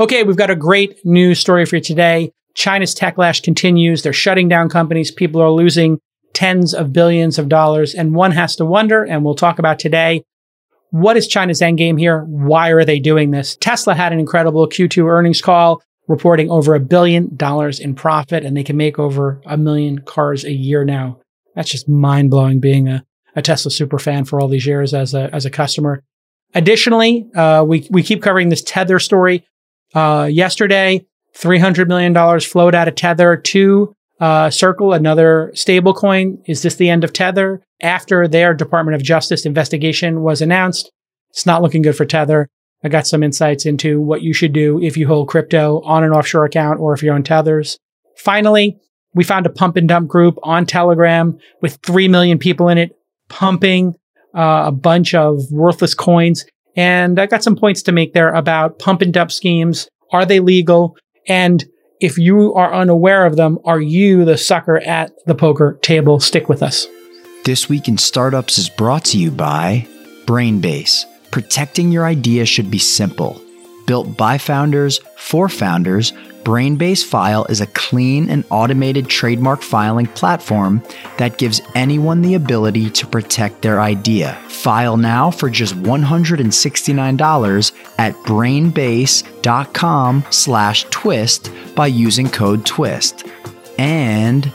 Okay, we've got a great news story for you today. China's techlash continues. They're shutting down companies. People are losing tens of billions of dollars. And one has to wonder, and we'll talk about today, what is China's end game here? Why are they doing this? Tesla had an incredible Q2 earnings call reporting over a billion dollars in profit and they can make over a million cars a year now. That's just mind blowing being a, a Tesla super fan for all these years as a, as a customer. Additionally, uh, we, we keep covering this Tether story. Uh, yesterday, $300 million flowed out of Tether to uh, Circle, another stablecoin. Is this the end of Tether? After their Department of Justice investigation was announced, it's not looking good for Tether. I got some insights into what you should do if you hold crypto on an offshore account or if you're on Tethers. Finally, we found a pump and dump group on Telegram with 3 million people in it pumping uh, a bunch of worthless coins. And I got some points to make there about pump and dump schemes. Are they legal? And if you are unaware of them, are you the sucker at the poker table? Stick with us. This Week in Startups is brought to you by Brainbase. Protecting your idea should be simple. Built by founders for founders, Brainbase File is a clean and automated trademark filing platform that gives anyone the ability to protect their idea. File now for just $169 at brainbase.com slash twist by using code TWIST. And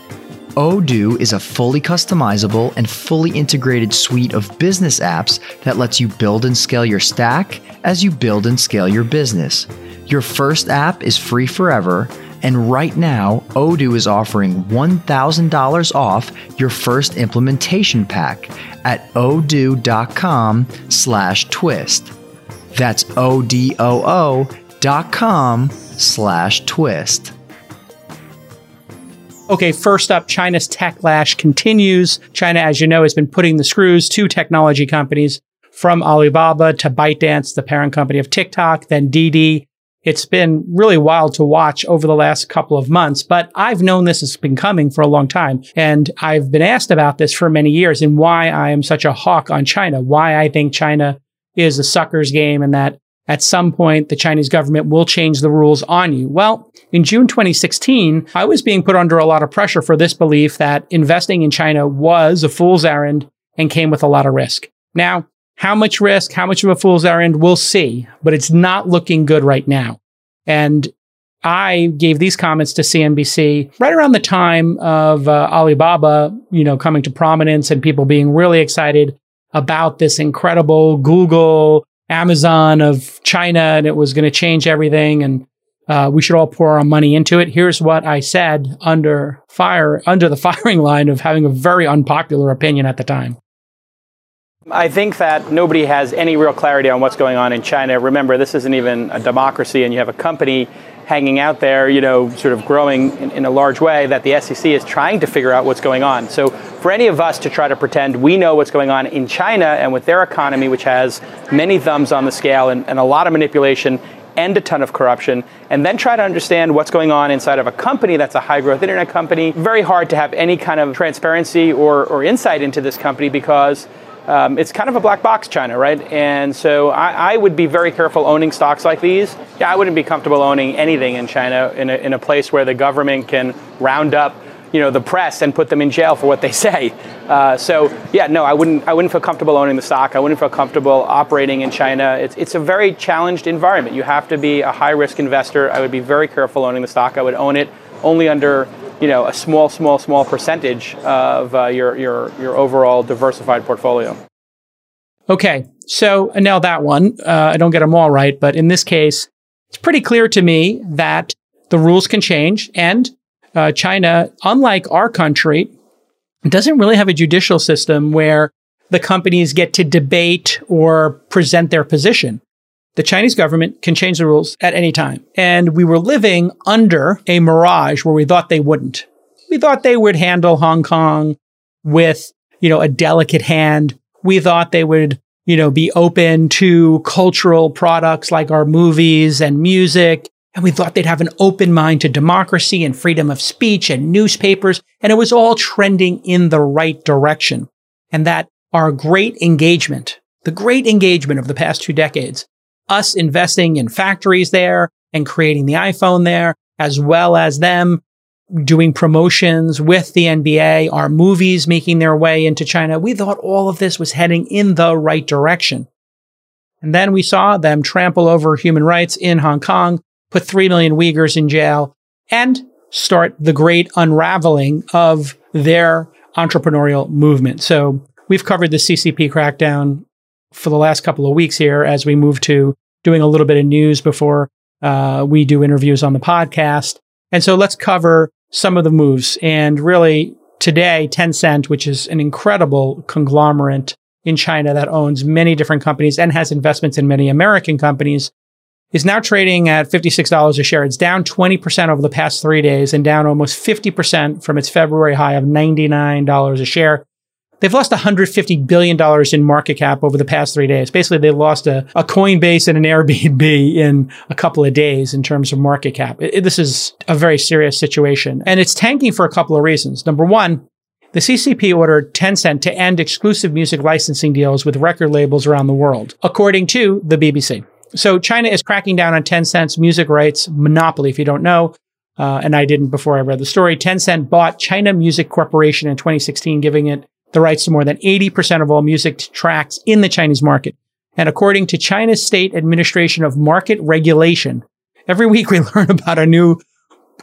Odoo is a fully customizable and fully integrated suite of business apps that lets you build and scale your stack as you build and scale your business. Your first app is free forever, and right now, Odoo is offering $1,000 off your first implementation pack at odoo.com slash twist. That's O-D-O-O dot com slash twist. Okay, first up, China's techlash continues. China, as you know, has been putting the screws to technology companies from Alibaba to ByteDance, the parent company of TikTok, then Didi. It's been really wild to watch over the last couple of months, but I've known this has been coming for a long time. And I've been asked about this for many years and why I am such a hawk on China, why I think China is a sucker's game and that at some point the Chinese government will change the rules on you. Well, in June 2016, I was being put under a lot of pressure for this belief that investing in China was a fool's errand and came with a lot of risk. Now, how much risk, how much of a fool's errand, we'll see, but it's not looking good right now. And I gave these comments to CNBC right around the time of uh, Alibaba, you know, coming to prominence and people being really excited about this incredible Google Amazon of China and it was going to change everything and uh, we should all pour our money into it. Here's what I said under fire, under the firing line of having a very unpopular opinion at the time. I think that nobody has any real clarity on what's going on in China. Remember, this isn't even a democracy, and you have a company hanging out there, you know, sort of growing in, in, a large way that the SEC is trying to figure out what's going on. So for any of us to try to pretend we know what's going on in China and with their economy, which has many thumbs on the scale and, and a lot of manipulation and a ton of corruption, and then try to understand what's going on inside of a company that's a high growth internet company, very hard to have any kind of transparency or, or insight into this company because um, it's kind of a black box, China, right? And so I, I, would be very careful owning stocks like these. Yeah, I wouldn't be comfortable owning anything in China in a, in a place where the government can round up, you know, the press and put them in jail for what they say. Uh, so yeah, no, I wouldn't. I wouldn't feel comfortable owning the stock. I wouldn't feel comfortable operating in China. It's it's a very challenged environment. You have to be a high risk investor. I would be very careful owning the stock. I would own it only under you know, a small, small, small percentage of uh, your, your, your overall diversified portfolio. Okay, so now that one, uh, I don't get them all right, but in this case, it's pretty clear to me that the rules can change. And uh, China, unlike our country, doesn't really have a judicial system where the companies get to debate or present their position. The Chinese government can change the rules at any time. And we were living under a mirage where we thought they wouldn't. We thought they would handle Hong Kong with, you know, a delicate hand. We thought they would, you know, be open to cultural products like our movies and music. And we thought they'd have an open mind to democracy and freedom of speech and newspapers. And it was all trending in the right direction. And that our great engagement, the great engagement of the past two decades us investing in factories there, and creating the iPhone there, as well as them doing promotions with the NBA, our movies making their way into China. We thought all of this was heading in the right direction. And then we saw them trample over human rights in Hong Kong, put 3 million Uyghurs in jail, and start the great unraveling of their entrepreneurial movement. So we've covered the CCP crackdown for the last couple of weeks here as we move to doing a little bit of news before uh, we do interviews on the podcast. And so let's cover some of the moves. And really, today, Tencent, which is an incredible conglomerate in China that owns many different companies and has investments in many American companies, is now trading at $56 a share. It's down 20% over the past three days and down almost 50% from its February high of $99 a share. They've lost $150 billion in market cap over the past three days. Basically, they lost a, a Coinbase and an Airbnb in a couple of days in terms of market cap. It, it, this is a very serious situation. And it's tanking for a couple of reasons. Number one, the CCP ordered Tencent to end exclusive music licensing deals with record labels around the world, according to the BBC. So China is cracking down on Tencent's music rights monopoly. If you don't know, uh, and I didn't before I read the story, Tencent bought China Music Corporation in 2016, giving it the rights to more than 80% of all music tracks in the Chinese market. And according to China's State Administration of Market Regulation, every week we learn about a new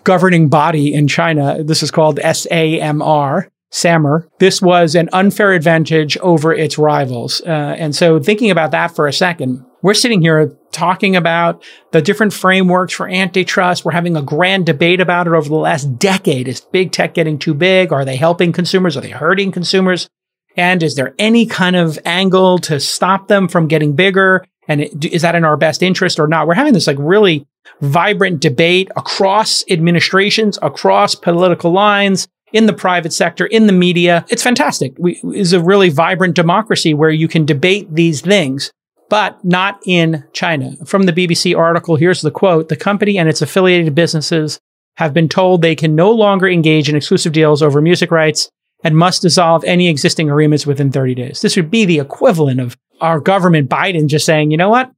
governing body in China. This is called SAMR. SAMR. This was an unfair advantage over its rivals. Uh, and so thinking about that for a second, we're sitting here talking about the different frameworks for antitrust. We're having a grand debate about it over the last decade. Is big tech getting too big? Are they helping consumers? Are they hurting consumers? And is there any kind of angle to stop them from getting bigger? And is that in our best interest or not? We're having this like really vibrant debate across administrations, across political lines, in the private sector, in the media. It's fantastic. We is a really vibrant democracy where you can debate these things but not in China. From the BBC article, here's the quote The company and its affiliated businesses have been told they can no longer engage in exclusive deals over music rights and must dissolve any existing agreements within 30 days. This would be the equivalent of our government, Biden, just saying, you know what?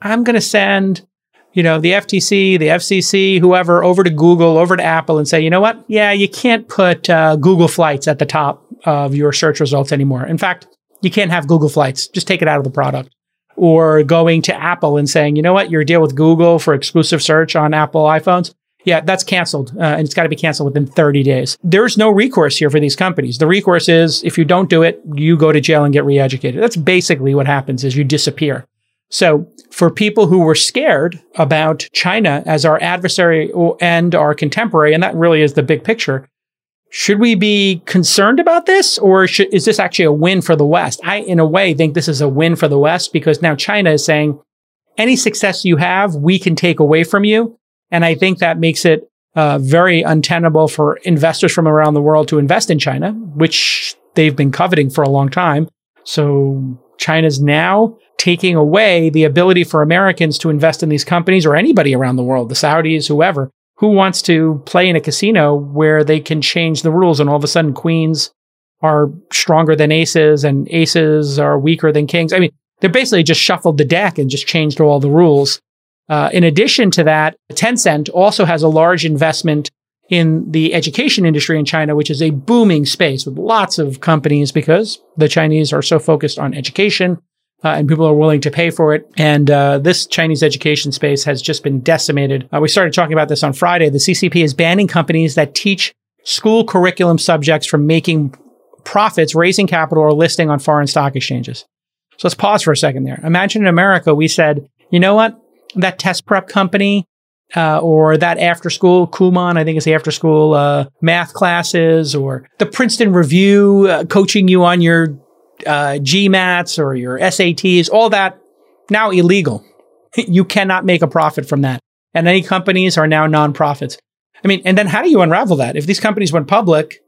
I'm going to send, you know, the FTC, the FCC, whoever over to Google, over to Apple and say, you know what? Yeah, you can't put uh, Google Flights at the top of your search results anymore. In fact, you can't have Google Flights. Just take it out of the product or going to Apple and saying, you know what, your deal with Google for exclusive search on Apple iPhones, yeah, that's canceled, uh, and it's got to be canceled within 30 days. There's no recourse here for these companies. The recourse is if you don't do it, you go to jail and get re-educated. That's basically what happens is you disappear. So for people who were scared about China as our adversary and our contemporary, and that really is the big picture, should we be concerned about this or should, is this actually a win for the West? I, in a way, think this is a win for the West because now China is saying any success you have, we can take away from you. And I think that makes it uh, very untenable for investors from around the world to invest in China, which they've been coveting for a long time. So China's now taking away the ability for Americans to invest in these companies or anybody around the world, the Saudis, whoever, who wants to play in a casino where they can change the rules and all of a sudden queens are stronger than aces and aces are weaker than kings? I mean, they basically just shuffled the deck and just changed all the rules. Uh, in addition to that, Tencent also has a large investment in the education industry in China, which is a booming space with lots of companies because the Chinese are so focused on education uh, and people are willing to pay for it. And uh, this Chinese education space has just been decimated. Uh, we started talking about this on Friday. The CCP is banning companies that teach school curriculum subjects from making profits, raising capital, or listing on foreign stock exchanges. So let's pause for a second there. Imagine in America, we said, you know what? That test prep company uh, or that after school Kumon, I think is the after school uh, math classes, or the Princeton Review uh, coaching you on your uh, GMATs or your SATs, all that now illegal. you cannot make a profit from that. And any companies are now nonprofits. I mean, and then how do you unravel that? If these companies went public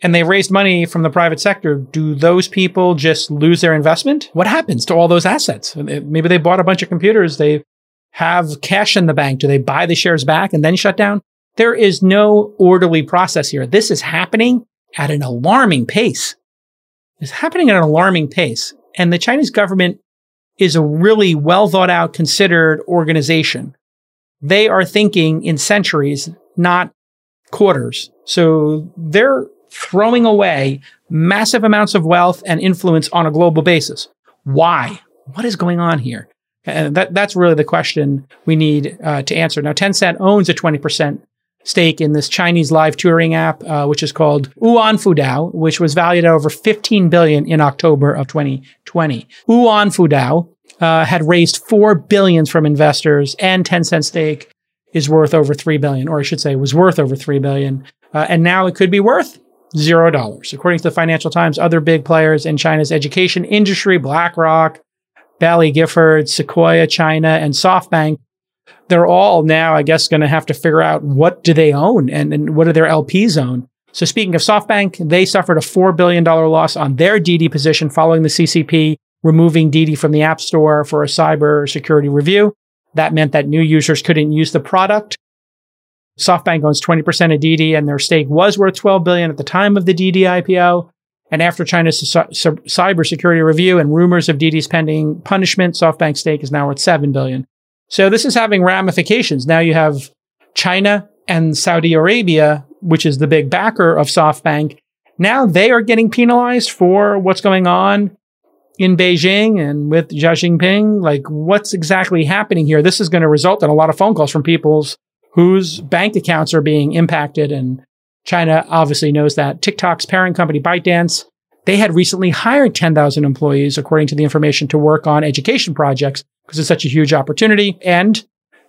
and they raised money from the private sector, do those people just lose their investment? What happens to all those assets? Maybe they bought a bunch of computers. They have cash in the bank. Do they buy the shares back and then shut down? There is no orderly process here. This is happening at an alarming pace is happening at an alarming pace. And the Chinese government is a really well thought out, considered organization. they are thinking in centuries, not quarters. So they're throwing away massive amounts of wealth and influence on a global basis. Why? What is going on here? And that, that's really the question we need uh, to answer. Now, Tencent owns a 20% stake in this Chinese live touring app, uh, which is called Yuan Fudao, which was valued at over 15 billion in October of 2020. Yuan Fudao uh, had raised four billions from investors, and Tencent stake is worth over three billion, or I should say, was worth over three billion, uh, and now it could be worth zero dollars. According to the Financial Times, other big players in China's education industry, BlackRock, Baillie Gifford, Sequoia China, and SoftBank, they're all now, I guess, going to have to figure out what do they own and, and what do their LPs own. So speaking of SoftBank, they suffered a $4 billion loss on their Didi position following the CCP removing Didi from the App Store for a cyber security review. That meant that new users couldn't use the product. SoftBank owns 20% of Didi and their stake was worth 12 billion at the time of the Didi IPO. And after China's cybersecurity review and rumors of Didi's pending punishment, SoftBank's stake is now worth 7 billion. So this is having ramifications. Now you have China and Saudi Arabia, which is the big backer of SoftBank. Now they are getting penalized for what's going on in Beijing and with Xi Jinping. Like what's exactly happening here? This is going to result in a lot of phone calls from people's whose bank accounts are being impacted and China obviously knows that. TikTok's parent company, ByteDance, they had recently hired 10,000 employees, according to the information, to work on education projects because it's such a huge opportunity. And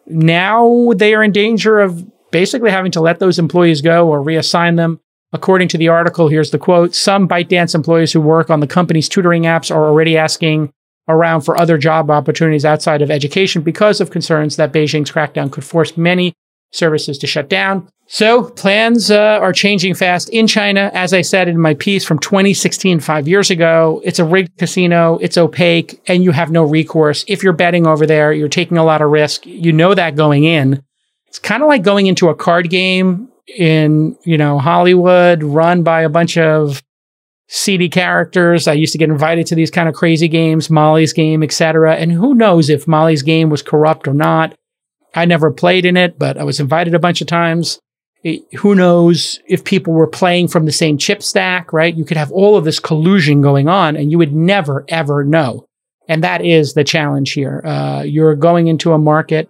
now they are in danger of basically having to let those employees go or reassign them. According to the article, here's the quote Some ByteDance employees who work on the company's tutoring apps are already asking around for other job opportunities outside of education because of concerns that Beijing's crackdown could force many services to shut down. So plans uh, are changing fast in China. As I said in my piece from 2016, five years ago, it's a rigged casino. It's opaque and you have no recourse. If you're betting over there, you're taking a lot of risk. You know that going in. It's kind of like going into a card game in, you know, Hollywood run by a bunch of seedy characters. I used to get invited to these kind of crazy games, Molly's game, etc. And who knows if Molly's game was corrupt or not. I never played in it, but I was invited a bunch of times. It, who knows if people were playing from the same chip stack, right? You could have all of this collusion going on and you would never, ever know. And that is the challenge here. Uh, you're going into a market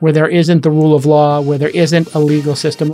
where there isn't the rule of law, where there isn't a legal system.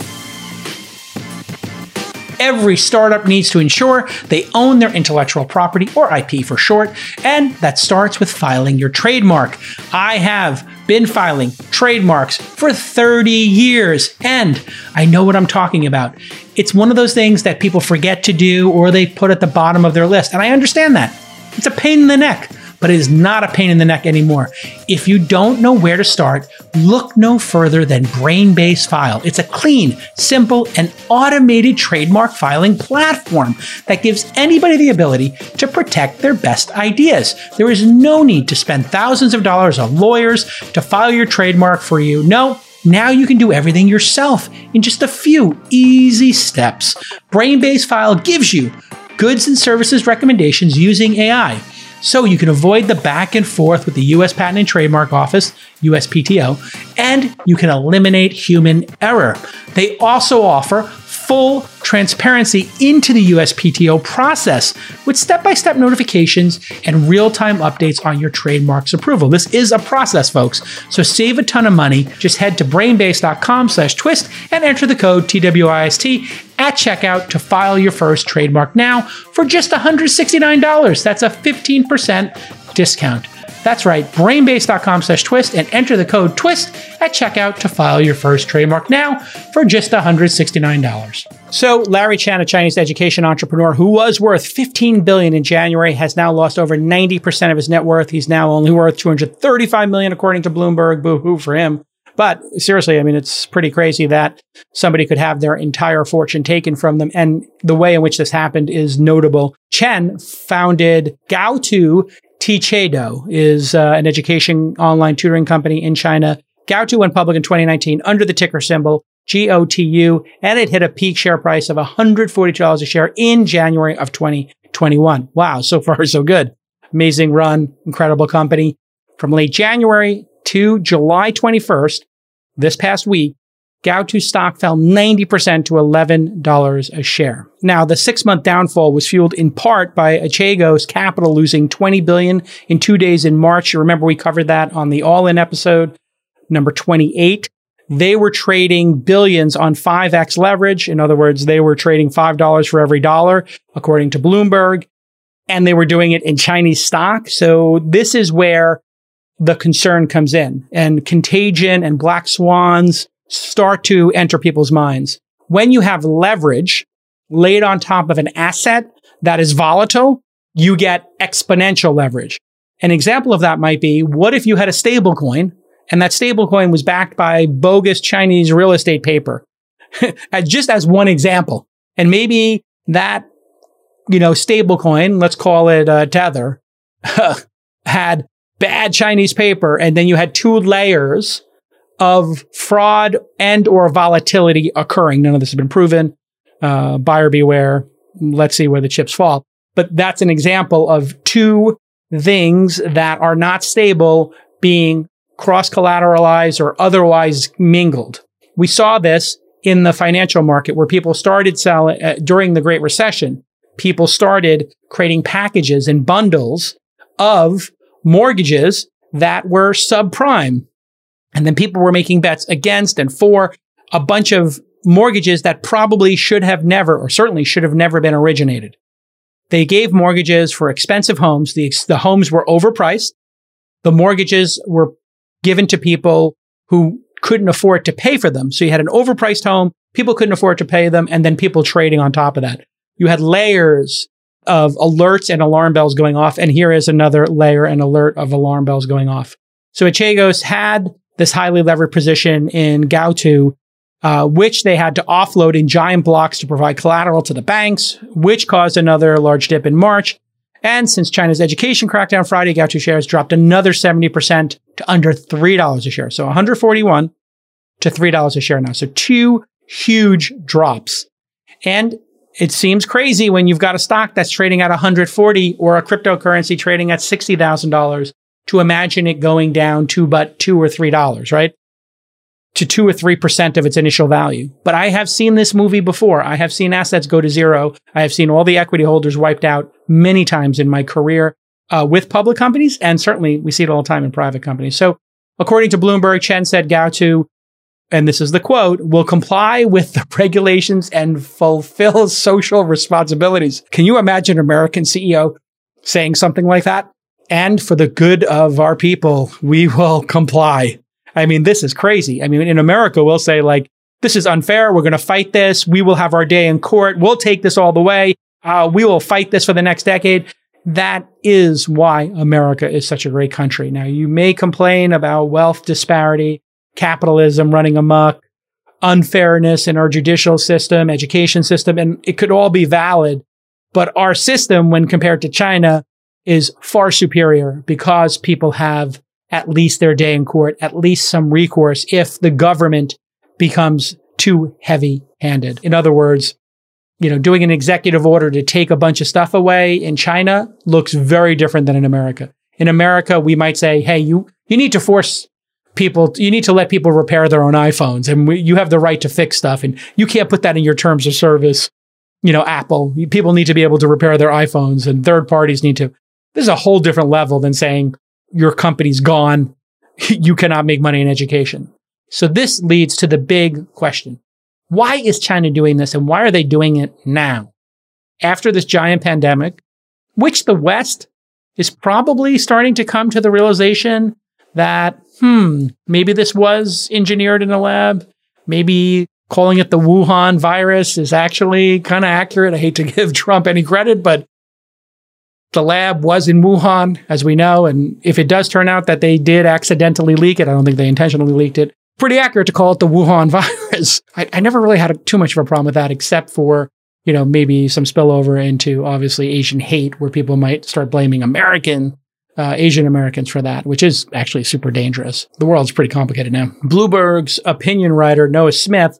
Every startup needs to ensure they own their intellectual property, or IP for short, and that starts with filing your trademark. I have been filing trademarks for 30 years, and I know what I'm talking about. It's one of those things that people forget to do or they put at the bottom of their list, and I understand that. It's a pain in the neck but it is not a pain in the neck anymore. If you don't know where to start, look no further than Brainbase File. It's a clean, simple, and automated trademark filing platform that gives anybody the ability to protect their best ideas. There is no need to spend thousands of dollars on lawyers to file your trademark for you. No, now you can do everything yourself in just a few easy steps. Brainbase File gives you goods and services recommendations using AI so you can avoid the back and forth with the US Patent and Trademark Office, USPTO, and you can eliminate human error. They also offer full transparency into the USPTO process with step-by-step notifications and real-time updates on your trademark's approval. This is a process, folks. So save a ton of money. Just head to brainbase.com slash twist and enter the code TWIST at checkout to file your first trademark now for just $169. That's a 15% discount. That's right, brainbase.com slash twist and enter the code twist at checkout to file your first trademark now for just $169. So Larry Chen, a Chinese education entrepreneur who was worth 15 billion in January, has now lost over 90% of his net worth. He's now only worth 235 million according to Bloomberg. Boo hoo for him. But seriously, I mean, it's pretty crazy that somebody could have their entire fortune taken from them. And the way in which this happened is notable. Chen founded Gaotu Techedu is uh, an education online tutoring company in China. Gaotu went public in 2019 under the ticker symbol GOTU, and it hit a peak share price of $142 a share in January of 2021. Wow, so far so good. Amazing run, incredible company. From late January to July 21st, this past week, Gaotu stock fell 90% to $11 a share. Now, the six month downfall was fueled in part by Archegos capital losing 20 billion in two days in March. You remember we covered that on the all in episode number 28. They were trading billions on 5x leverage. In other words, they were trading $5 for every dollar, according to Bloomberg. And they were doing it in Chinese stock. So this is where the concern comes in and contagion and black swans start to enter people's minds. When you have leverage laid on top of an asset that is volatile, you get exponential leverage. An example of that might be what if you had a stable coin and that stable coin was backed by bogus Chinese real estate paper? Just as one example. And maybe that, you know, stable coin, let's call it a tether, had bad Chinese paper. And then you had two layers of fraud and or volatility occurring. None of this has been proven. Uh, buyer beware. Let's see where the chips fall. But that's an example of two things that are not stable being cross collateralized or otherwise mingled. We saw this in the financial market where people started selling uh, during the Great Recession. People started creating packages and bundles of mortgages that were subprime and then people were making bets against and for a bunch of mortgages that probably should have never, or certainly should have never been originated. They gave mortgages for expensive homes. The, the homes were overpriced. The mortgages were given to people who couldn't afford to pay for them. So you had an overpriced home. People couldn't afford to pay them. And then people trading on top of that. You had layers of alerts and alarm bells going off. And here is another layer and alert of alarm bells going off. So Archegos had this highly levered position in Gaotu, uh, which they had to offload in giant blocks to provide collateral to the banks, which caused another large dip in March. And since China's education crackdown Friday, Gaotu shares dropped another 70% to under $3 a share. So 141 to $3 a share now. So two huge drops. And it seems crazy when you've got a stock that's trading at 140 or a cryptocurrency trading at $60,000 to imagine it going down to but two or three dollars, right? To two or three percent of its initial value. But I have seen this movie before. I have seen assets go to zero. I have seen all the equity holders wiped out many times in my career uh, with public companies, and certainly we see it all the time in private companies. So, according to Bloomberg, Chen said Gaotu, and this is the quote, will comply with the regulations and fulfill social responsibilities. Can you imagine an American CEO saying something like that? And for the good of our people, we will comply. I mean, this is crazy. I mean, in America, we'll say, like, this is unfair. We're going to fight this. We will have our day in court. We'll take this all the way. Uh, we will fight this for the next decade. That is why America is such a great country. Now, you may complain about wealth disparity, capitalism running amok, unfairness in our judicial system, education system, and it could all be valid. But our system, when compared to China, is far superior because people have at least their day in court, at least some recourse if the government becomes too heavy handed. In other words, you know, doing an executive order to take a bunch of stuff away in China looks very different than in America. In America, we might say, Hey, you, you need to force people, you need to let people repair their own iPhones and we, you have the right to fix stuff and you can't put that in your terms of service. You know, Apple, people need to be able to repair their iPhones and third parties need to. This is a whole different level than saying your company's gone. you cannot make money in education. So this leads to the big question. Why is China doing this and why are they doing it now? After this giant pandemic, which the West is probably starting to come to the realization that, hmm, maybe this was engineered in a lab. Maybe calling it the Wuhan virus is actually kind of accurate. I hate to give Trump any credit, but the lab was in Wuhan, as we know. And if it does turn out that they did accidentally leak it, I don't think they intentionally leaked it. Pretty accurate to call it the Wuhan virus. I, I never really had a, too much of a problem with that, except for, you know, maybe some spillover into obviously Asian hate, where people might start blaming American uh, Asian Americans for that, which is actually super dangerous. The world's pretty complicated now. Bloomberg's opinion writer, Noah Smith,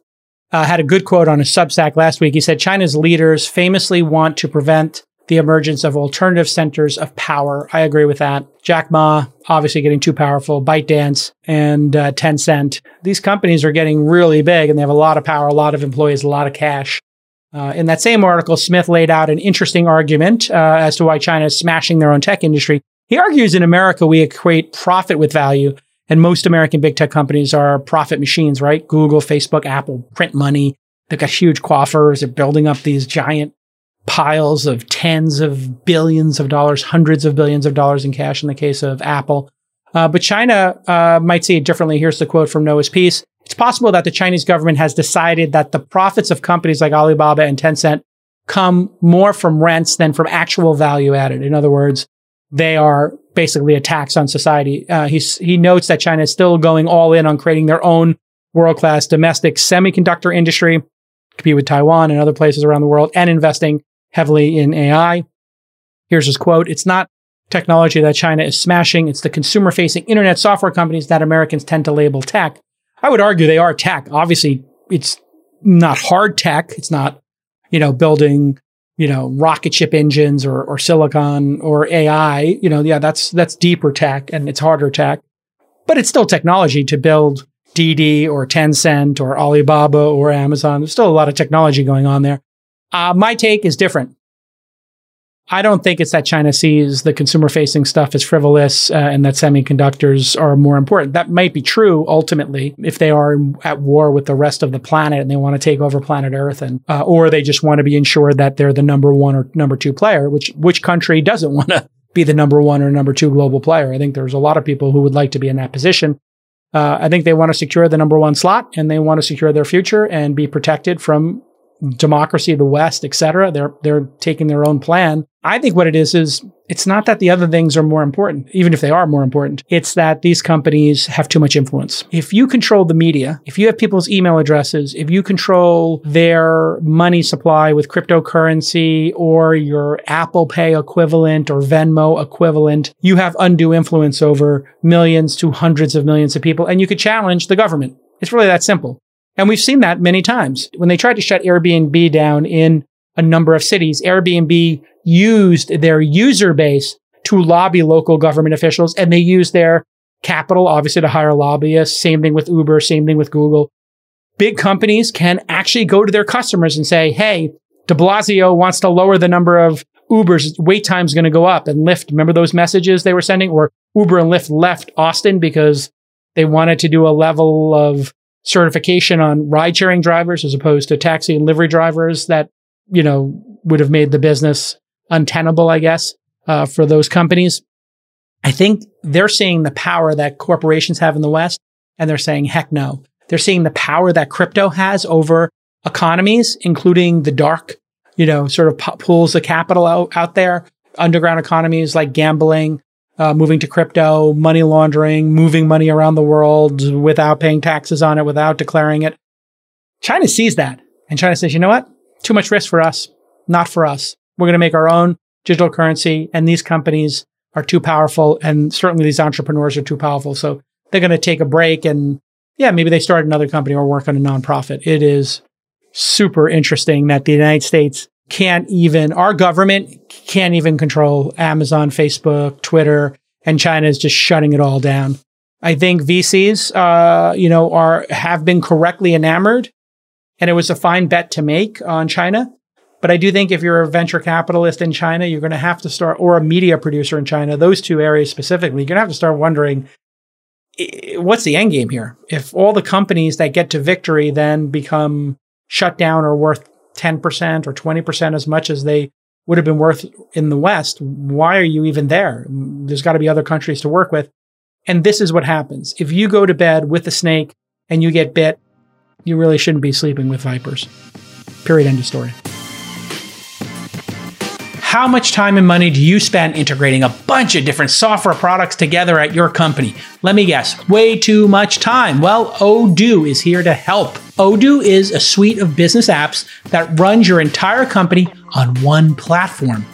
uh, had a good quote on a Substack last week. He said China's leaders famously want to prevent the emergence of alternative centers of power. I agree with that. Jack Ma, obviously getting too powerful, ByteDance and uh, Tencent. These companies are getting really big and they have a lot of power, a lot of employees, a lot of cash. Uh, in that same article, Smith laid out an interesting argument uh, as to why China is smashing their own tech industry. He argues in America, we equate profit with value, and most American big tech companies are profit machines, right? Google, Facebook, Apple print money. They've got huge coffers. They're building up these giant piles of tens of billions of dollars, hundreds of billions of dollars in cash in the case of Apple. Uh, but China uh, might see it differently. Here's the quote from Noah's piece. It's possible that the Chinese government has decided that the profits of companies like Alibaba and Tencent come more from rents than from actual value added. In other words, they are basically a tax on society. Uh, he notes that China is still going all in on creating their own world class domestic semiconductor industry, compete with Taiwan and other places around the world, and investing heavily in AI. Here's his quote It's not technology that China is smashing, it's the consumer facing internet software companies that Americans tend to label tech. I would argue they are tech. Obviously, it's not hard tech. It's not, you know, building, you know, rocket ship engines or, or silicon or AI. You know, yeah, that's, that's deeper tech and it's harder tech, but it's still technology to build Didi or Tencent or Alibaba or Amazon. There's still a lot of technology going on there. Uh, my take is different. I don't think it's that China sees the consumer facing stuff as frivolous uh, and that semiconductors are more important. That might be true ultimately if they are at war with the rest of the planet and they want to take over planet Earth and uh, or they just want to be ensured that they're the number one or number two player, which which country doesn't want to be the number one or number two global player? I think there's a lot of people who would like to be in that position. Uh, I think they want to secure the number one slot and they want to secure their future and be protected from democracy of the West, et cetera. They're, they're taking their own plan. I think what it is, is it's not that the other things are more important, even if they are more important. It's that these companies have too much influence. If you control the media, if you have people's email addresses, if you control their money supply with cryptocurrency or your Apple Pay equivalent or Venmo equivalent, you have undue influence over millions to hundreds of millions of people and you could challenge the government. It's really that simple. And we've seen that many times. When they tried to shut Airbnb down in a number of cities, Airbnb used their user base to lobby local government officials and they used their capital, obviously, to hire lobbyists. Same thing with Uber, same thing with Google. Big companies can actually go to their customers and say, Hey, de Blasio wants to lower the number of Ubers. Wait time's going to go up and Lyft. Remember those messages they were sending? Or Uber and Lyft left Austin because they wanted to do a level of certification on ride sharing drivers as opposed to taxi and livery drivers that, you know, would have made the business untenable, I guess, uh, for those companies. I think they're seeing the power that corporations have in the West and they're saying, heck no. They're seeing the power that crypto has over economies, including the dark, you know, sort of pools of capital out, out there, underground economies like gambling, uh, moving to crypto, money laundering, moving money around the world without paying taxes on it, without declaring it. China sees that. And China says, you know what? Too much risk for us. Not for us. We're going to make our own digital currency. And these companies are too powerful. And certainly these entrepreneurs are too powerful. So they're going to take a break and yeah, maybe they start another company or work on a nonprofit. It is super interesting that the United States can't even, our government can't even control Amazon, Facebook, Twitter, and China is just shutting it all down. I think VCs, uh, you know, are, have been correctly enamored and it was a fine bet to make on China. But I do think if you're a venture capitalist in China, you're going to have to start, or a media producer in China, those two areas specifically, you're going to have to start wondering what's the end game here? If all the companies that get to victory then become shut down or worth 10% or 20% as much as they would have been worth in the West, why are you even there? There's got to be other countries to work with. And this is what happens. If you go to bed with a snake and you get bit, you really shouldn't be sleeping with vipers. Period. End of story. How much time and money do you spend integrating a bunch of different software products together at your company? Let me guess, way too much time. Well, Odoo is here to help. Odoo is a suite of business apps that runs your entire company on one platform.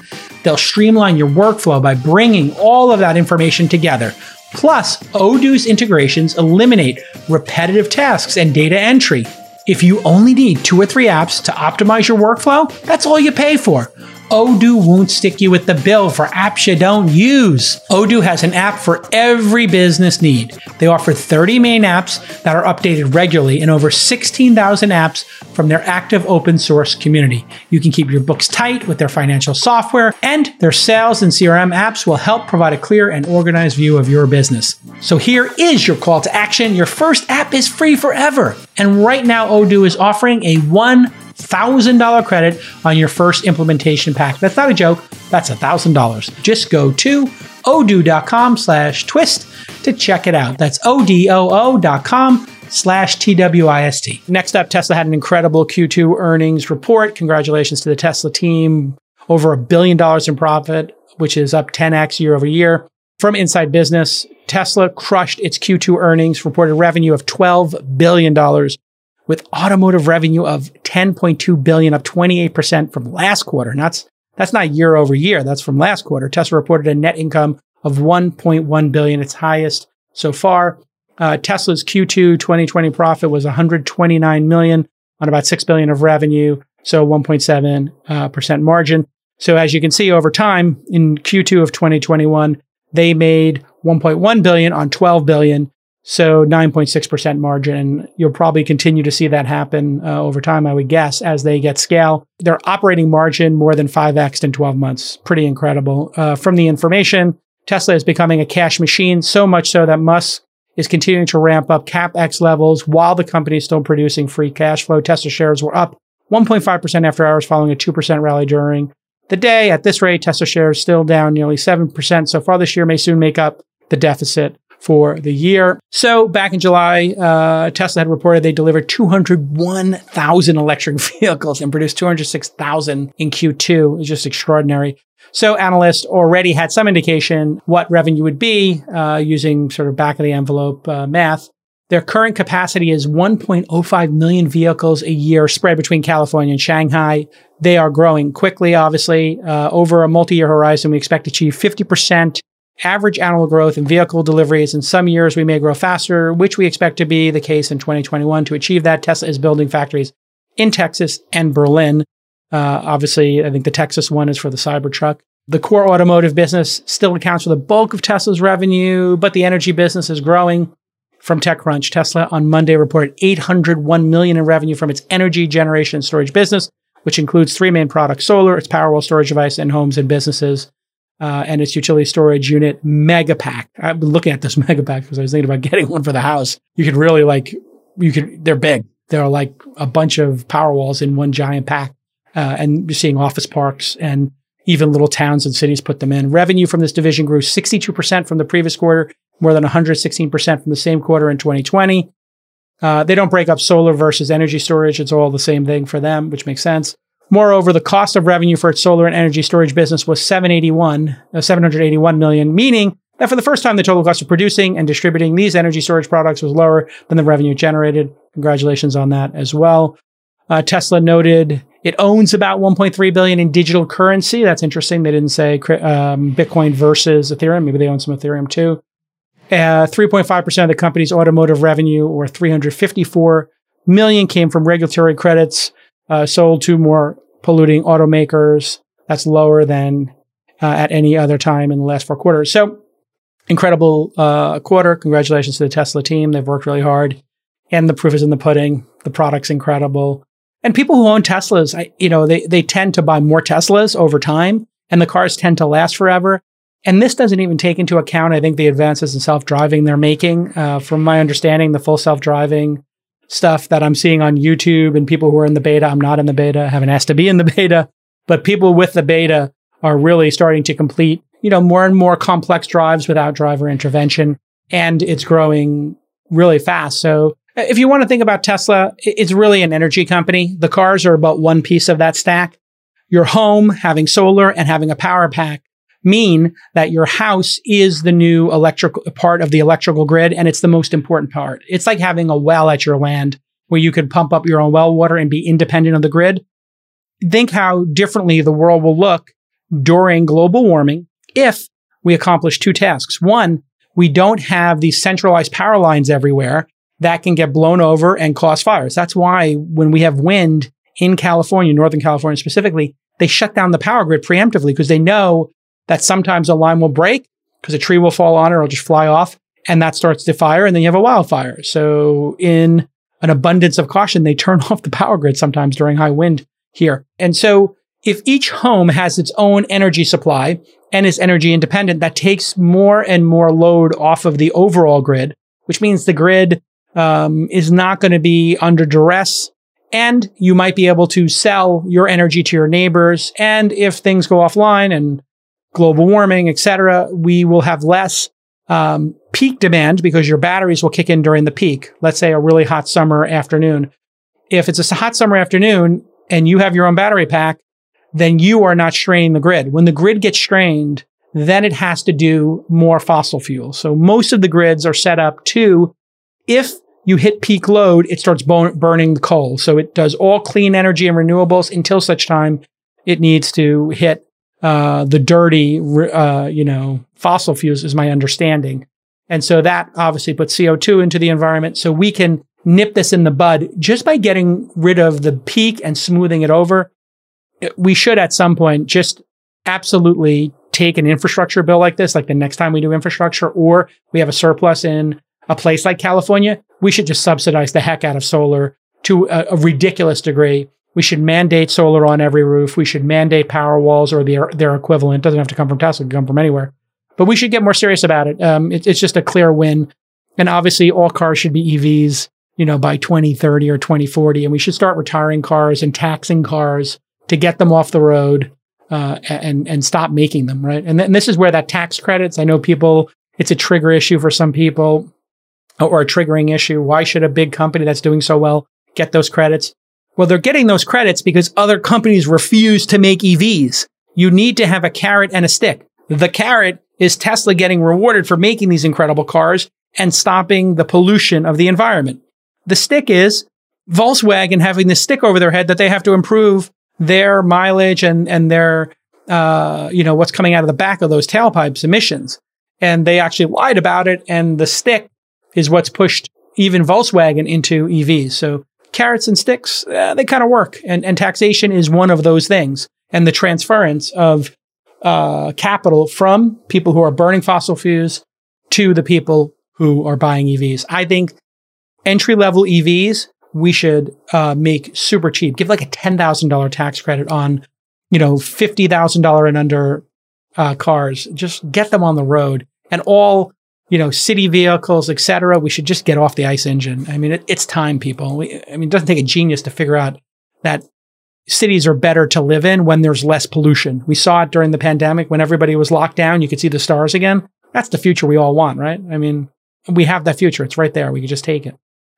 They'll streamline your workflow by bringing all of that information together. Plus, Odoo's integrations eliminate repetitive tasks and data entry. If you only need two or three apps to optimize your workflow, that's all you pay for. Odoo won't stick you with the bill for apps you don't use. Odoo has an app for every business need. They offer 30 main apps that are updated regularly and over 16,000 apps from their active open source community. You can keep your books tight with their financial software, and their sales and CRM apps will help provide a clear and organized view of your business. So here is your call to action. Your first app is free forever. And right now, Odoo is offering a one $1,000 credit on your first implementation pack. That's not a joke. That's $1,000. Just go to odoo.com slash twist to check it out. That's O-D-O-O dot com slash T-W-I-S-T. Next up, Tesla had an incredible Q2 earnings report. Congratulations to the Tesla team. Over a billion dollars in profit, which is up 10x year over year. From Inside Business, Tesla crushed its Q2 earnings, reported revenue of $12 billion, with automotive revenue of 10.2 billion, up 28% from last quarter. And that's, that's not year over year. That's from last quarter. Tesla reported a net income of 1.1 billion, its highest so far. Uh, Tesla's Q2 2020 profit was 129 million on about 6 billion of revenue. So 1.7 uh, percent margin. So as you can see over time in Q2 of 2021, they made 1.1 billion on 12 billion. So 9.6% margin. You'll probably continue to see that happen uh, over time, I would guess, as they get scale. Their operating margin more than 5x in 12 months. Pretty incredible. Uh, from the information, Tesla is becoming a cash machine, so much so that Musk is continuing to ramp up CapEx levels while the company is still producing free cash flow. Tesla shares were up 1.5% after hours following a 2% rally during the day. At this rate, Tesla shares still down nearly 7% so far this year may soon make up the deficit for the year. So back in July, uh, Tesla had reported they delivered 201,000 electric vehicles and produced 206,000 in Q2. It's just extraordinary. So analysts already had some indication what revenue would be uh, using sort of back of the envelope uh, math. Their current capacity is 1.05 million vehicles a year spread between California and Shanghai. They are growing quickly, obviously. Uh, over a multi-year horizon, we expect to achieve 50% average annual growth in vehicle deliveries. In some years, we may grow faster, which we expect to be the case in 2021. To achieve that, Tesla is building factories in Texas and Berlin. Uh, obviously, I think the Texas one is for the Cybertruck. The core automotive business still accounts for the bulk of Tesla's revenue, but the energy business is growing. From TechCrunch, Tesla on Monday reported 801 million in revenue from its energy generation and storage business, which includes three main products: solar, its Powerwall storage device, and homes and businesses uh, and its utility storage unit Megapack. I've been looking at this Megapack because I was thinking about getting one for the house. You could really like, you could, they're big. They're like a bunch of power walls in one giant pack. Uh, and you're seeing office parks and even little towns and cities put them in. Revenue from this division grew 62% from the previous quarter, more than 116% from the same quarter in 2020. Uh, they don't break up solar versus energy storage. It's all the same thing for them, which makes sense. Moreover, the cost of revenue for its solar and energy storage business was 781, uh, 781 million, meaning that for the first time, the total cost of producing and distributing these energy storage products was lower than the revenue generated. Congratulations on that as well. Uh, Tesla noted it owns about 1.3 billion in digital currency. That's interesting. They didn't say um, Bitcoin versus Ethereum. Maybe they own some Ethereum too. Uh, 3.5% of the company's automotive revenue, or 354 million, came from regulatory credits uh, sold to more polluting automakers. That's lower than uh, at any other time in the last four quarters. So incredible uh, quarter. Congratulations to the Tesla team. They've worked really hard, and the proof is in the pudding. The product's incredible. And people who own Teslas, I, you know, they they tend to buy more Teslas over time, and the cars tend to last forever. And this doesn't even take into account, I think, the advances in self driving they're making. Uh, from my understanding, the full self driving stuff that I'm seeing on YouTube and people who are in the beta. I'm not in the beta, haven't asked to be in the beta, but people with the beta are really starting to complete, you know, more and more complex drives without driver intervention. And it's growing really fast. So uh, if you want to think about Tesla, it's really an energy company. The cars are about one piece of that stack. Your home having solar and having a power pack mean that your house is the new electrical part of the electrical grid and it's the most important part. It's like having a well at your land where you could pump up your own well water and be independent of the grid. Think how differently the world will look during global warming if we accomplish two tasks. One, we don't have these centralized power lines everywhere that can get blown over and cause fires. That's why when we have wind in California, Northern California specifically, they shut down the power grid preemptively because they know that sometimes a line will break because a tree will fall on it or just fly off and that starts the fire and then you have a wildfire. So in an abundance of caution, they turn off the power grid sometimes during high wind here. And so if each home has its own energy supply and is energy independent, that takes more and more load off of the overall grid, which means the grid um, is not going to be under duress. And you might be able to sell your energy to your neighbors. And if things go offline and global warming, et cetera, we will have less um, peak demand because your batteries will kick in during the peak. Let's say a really hot summer afternoon. If it's a hot summer afternoon and you have your own battery pack, then you are not straining the grid. When the grid gets strained, then it has to do more fossil fuels. So most of the grids are set up to, if you hit peak load, it starts burning the coal. So it does all clean energy and renewables until such time it needs to hit uh, the dirty, uh, you know, fossil fuels, is my understanding. And so that obviously puts CO2 into the environment. So we can nip this in the bud just by getting rid of the peak and smoothing it over. We should at some point just absolutely take an infrastructure bill like this, like the next time we do infrastructure, or we have a surplus in a place like California, we should just subsidize the heck out of solar to a, a ridiculous degree. We should mandate solar on every roof. We should mandate Powerwalls or their, their equivalent. It doesn't have to come from Tesla, it can come from anywhere. But we should get more serious about it. Um, it. It's just a clear win. And obviously, all cars should be EVs, you know, by 2030 or 2040. And we should start retiring cars and taxing cars to get them off the road uh, and and stop making them, right? And, th- and this is where that tax credits. I know people. It's a trigger issue for some people, or a triggering issue. Why should a big company that's doing so well get those credits? Well, they're getting those credits because other companies refuse to make EVs. You need to have a carrot and a stick. The carrot is Tesla getting rewarded for making these incredible cars and stopping the pollution of the environment. The stick is Volkswagen having the stick over their head that they have to improve their mileage and, and their, uh, you know, what's coming out of the back of those tailpipes emissions. And they actually lied about it. And the stick is what's pushed even Volkswagen into EVs. So carrots and sticks, uh, they kind of work. And, and taxation is one of those things. And the transference of uh, capital from people who are burning fossil fuels to the people who are buying EVs. I think entry level EVs we should uh, make super cheap. Give like a ten thousand dollar tax credit on, you know, fifty thousand dollar and under uh, cars. Just get them on the road, and all you know, city vehicles, etc. We should just get off the ICE engine. I mean, it, it's time, people. We, I mean, it doesn't take a genius to figure out that cities are better to live in when there's less pollution. We saw it during the pandemic when everybody was locked down. You could see the stars again. That's the future we all want, right? I mean, we have that future. It's right there. We could just take it.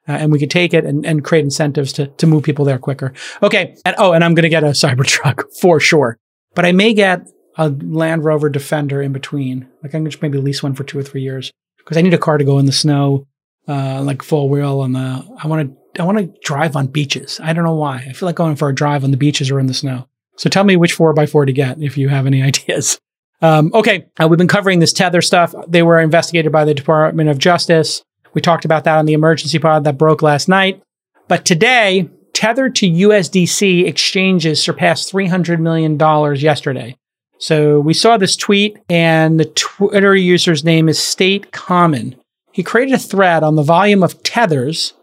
Uh, and we could take it and, and create incentives to, to move people there quicker. Okay. And oh, and I'm going to get a Cybertruck for sure. But I may get a Land Rover Defender in between. Like I'm going to maybe lease one for two or three years because I need a car to go in the snow, uh, like full wheel on the, I want to I want to drive on beaches. I don't know why. I feel like going for a drive on the beaches or in the snow. So tell me which four by four to get if you have any ideas. Um, okay, uh, we've been covering this Tether stuff. They were investigated by the Department of Justice. We talked about that on the emergency pod that broke last night. But today, Tether to USDC exchanges surpassed $300 million yesterday. So we saw this tweet, and the Twitter user's name is State Common. He created a thread on the volume of tethers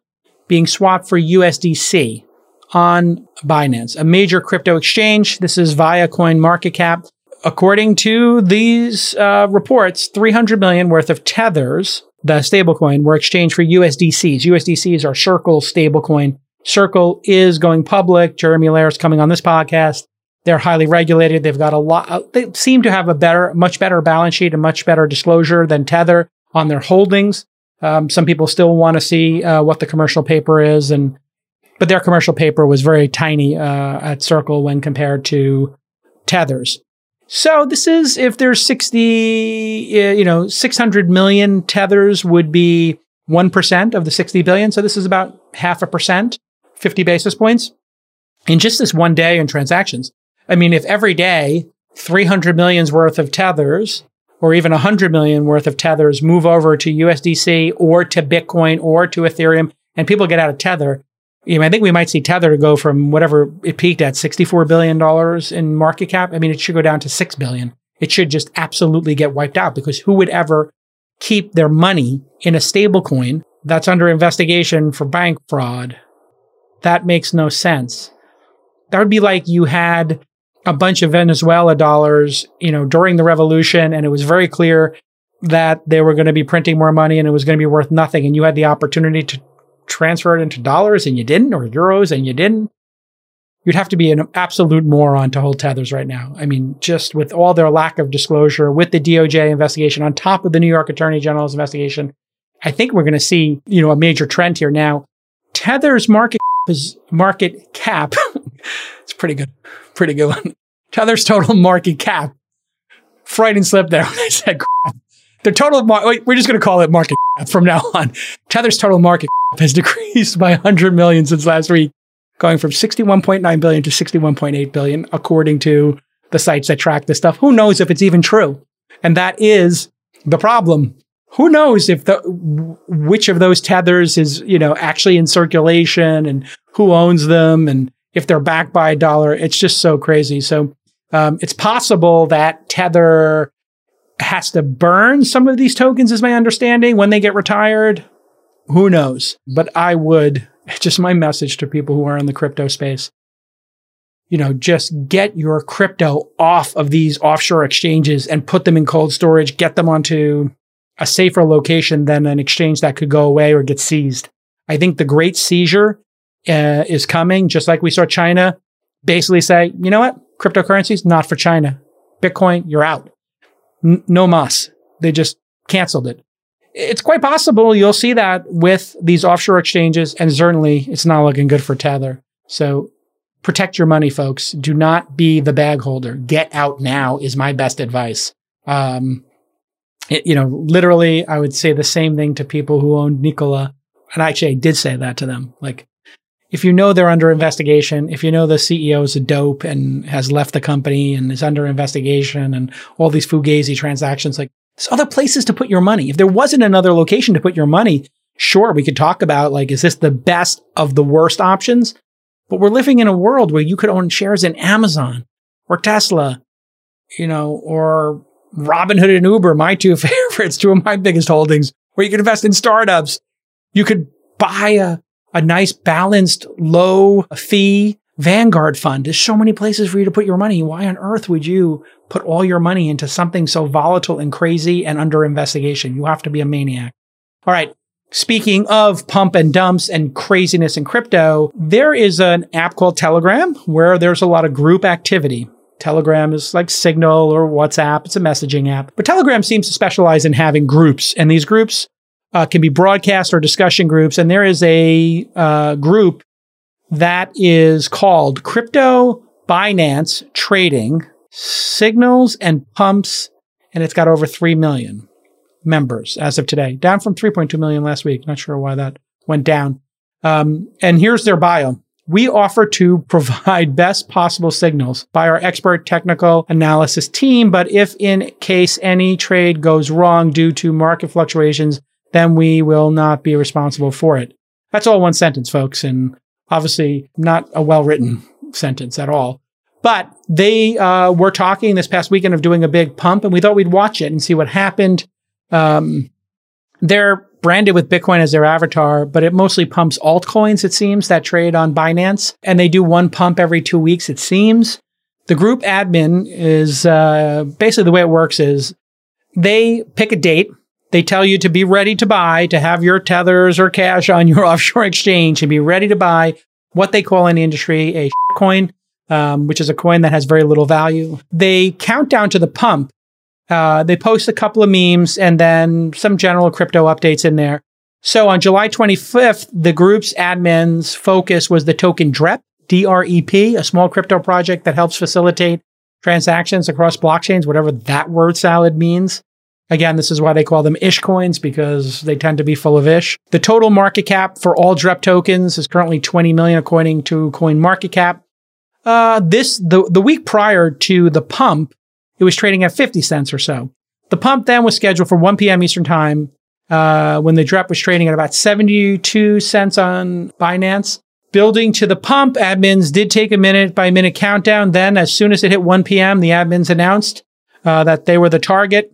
being swapped for USDC on Binance, a major crypto exchange. This is via coin market cap. According to these uh, reports, 300 million worth of tethers, the stablecoin, were exchanged for USDCs. USDCs are Circle stablecoin. Circle is going public. Jeremy Allaire is coming on this podcast. They're highly regulated. They've got a lot. Uh, they seem to have a better, much better balance sheet and much better disclosure than Tether on their holdings. Um, some people still want to see uh, what the commercial paper is, and but their commercial paper was very tiny uh, at Circle when compared to Tether's. So this is if there's 60, uh, you know, 600 million tethers would be 1% of the 60 billion. So this is about half a percent, 50 basis points in just this one day in transactions. I mean, if every day 300 millions worth of tethers or even 100 million worth of tethers move over to USDC or to Bitcoin or to Ethereum and people get out of Tether, You know, I think we might see Tether go from whatever it peaked at, $64 billion in market cap. I mean, it should go down to 6 billion. It should just absolutely get wiped out because who would ever keep their money in a stable coin that's under investigation for bank fraud? That makes no sense. That would be like you had a bunch of Venezuela dollars, you know, during the revolution, and it was very clear that they were going to be printing more money and it was going to be worth nothing, and you had the opportunity to transfer it into dollars and you didn't, or euros and you didn't. You'd have to be an absolute moron to hold tethers right now. I mean, just with all their lack of disclosure, with the DOJ investigation on top of the New York Attorney General's investigation, I think we're going to see, you know, a major trend here. Now, Tether's market is market cap. it's pretty good. Pretty good one. Tether's total market cap. Freudian slip there when I said crap. The total, mar- we're just going to call it market from now on. Tether's total market has decreased by 100 million since last week, going from 61.9 billion to 61.8 billion, according to the sites that track this stuff. Who knows if it's even true? And that is the problem. Who knows if the which of those tethers is you know actually in circulation and who owns them and if they're backed by a dollar? It's just so crazy. So um, it's possible that Tether has to burn some of these tokens, is my understanding, when they get retired. Who knows? But I would, just my message to people who are in the crypto space, you know, just get your crypto off of these offshore exchanges and put them in cold storage, get them onto a safer location than an exchange that could go away or get seized. I think the great seizure uh, is coming, just like we saw China basically say, you know what? Cryptocurrencies, not for China. Bitcoin, you're out. N- no mas. They just canceled it. It's quite possible you'll see that with these offshore exchanges, and certainly it's not looking good for Tether. So protect your money, folks. Do not be the bag holder. Get out now is my best advice. Um, it, you know, literally, I would say the same thing to people who owned Nikola. And actually, I did say that to them. Like, if you know they're under investigation, if you know the CEO is a dope and has left the company and is under investigation and all these fugazi transactions, like there's other places to put your money. If there wasn't another location to put your money, sure, we could talk about like, is this the best of the worst options? But we're living in a world where you could own shares in Amazon or Tesla, you know, or Robinhood and Uber, my two favorites, two of my biggest holdings, where you could invest in startups. You could buy a a nice balanced low fee Vanguard fund. There's so many places for you to put your money. Why on earth would you put all your money into something so volatile and crazy and under investigation? You have to be a maniac. All right. Speaking of pump and dumps and craziness in crypto, there is an app called Telegram where there's a lot of group activity. Telegram is like Signal or WhatsApp. It's a messaging app. But Telegram seems to specialize in having groups. And these groups uh, can be broadcast or discussion groups. And there is a uh, group that is called Crypto Binance Trading Signals and Pumps, and it's got over 3 million members as of today, down from 3.2 million last week. Not sure why that went down. Um, and here's their bio. We offer to provide best possible signals by our expert technical analysis team. But if in case any trade goes wrong due to market fluctuations, then we will not be responsible for it. That's all one sentence, folks, and obviously not a well written sentence at all. But they uh, were talking this past weekend of doing a big pump, and we thought we'd watch it and see what happened. Um, they're branded with Bitcoin as their avatar, but it mostly pumps altcoins, it seems, that trade on Binance. And they do one pump every two weeks, it seems. The group admin is uh, basically the way it works is they pick a date they tell you to be ready to buy, to have your tethers or cash on your offshore exchange and be ready to buy what they call in the industry a coin, um, which is a coin that has very little value. They count down to the pump. Uh, they post a couple of memes and then some general crypto updates in there. So on July 25th, the group's admin's focus was the token DREP, D-R-E-P, a small crypto project that helps facilitate transactions across blockchains, whatever that word salad means. Again, this is why they call them ish coins because they tend to be full of ish. The total market cap for all DREP tokens is currently 20 million according to Coin Market Cap. Uh, this the the week prior to the pump, it was trading at 50 cents or so. The pump then was scheduled for 1 p.m. Eastern time uh, when the DREP was trading at about 72 cents on Binance. Building to the pump, admins did take a minute by minute countdown. Then, as soon as it hit 1 p.m., the admins announced uh, that they were the target.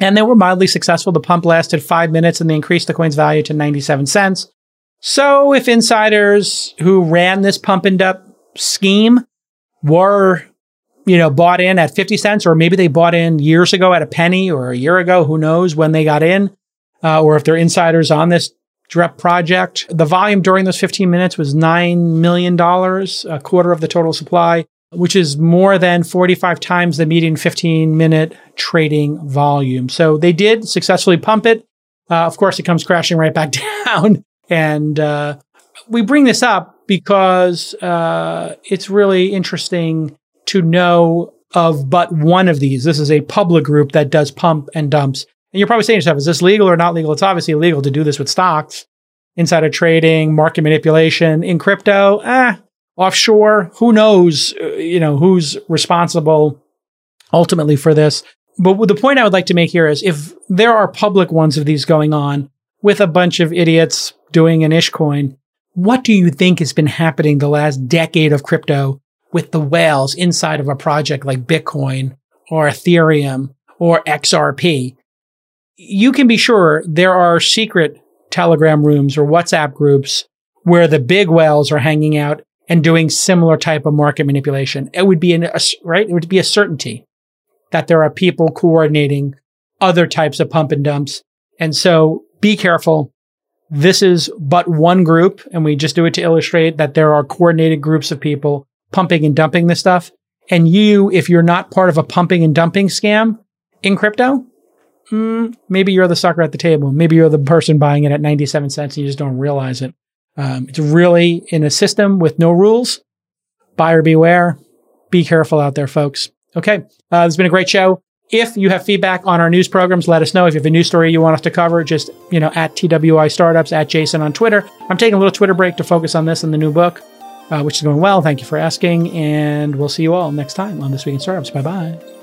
And they were mildly successful. The pump lasted five minutes and they increased the coin's value to 97 cents. So, if insiders who ran this pump and dump scheme were, you know, bought in at 50 cents, or maybe they bought in years ago at a penny or a year ago, who knows when they got in, uh, or if they're insiders on this DREP project. The volume during those 15 minutes was $9 million, a quarter of the total supply, which is more than 45 times the median 15 minute trading volume. So they did successfully pump it. Uh, of course, it comes crashing right back down. And uh, we bring this up because uh, it's really interesting to know of but one of these. This is a public group that does pump and dumps and you're probably saying to yourself, is this legal or not legal? It's obviously illegal to do this with stocks, insider trading, market manipulation. In crypto, eh, offshore, who knows, uh, you know, who's responsible ultimately for this. But the point I would like to make here is if there are public ones of these going on with a bunch of idiots doing an ish coin, what do you think has been happening the last decade of crypto with the whales inside of a project like Bitcoin or Ethereum or XRP? you can be sure there are secret Telegram rooms or WhatsApp groups where the big whales are hanging out and doing similar type of market manipulation. It would be an, a, right. It would be a certainty that there are people coordinating other types of pump and dumps. And so be careful. This is but one group. And we just do it to illustrate that there are coordinated groups of people pumping and dumping this stuff. And you, if you're not part of a pumping and dumping scam in crypto, mm, maybe you're the sucker at the table. Maybe you're the person buying it at 97 cents and you just don't realize it. Um, it's really in a system with no rules. Buyer beware. Be careful out there, folks. Okay. Uh, it's been a great show. If you have feedback on our news programs, let us know. If you have a news story you want us to cover, just, you know, at TWI Startups, at Jason on Twitter. I'm taking a little Twitter break to focus on this and the new book, uh, which is going well. Thank you for asking. And we'll see you all next time on This Week in Startups. Bye bye.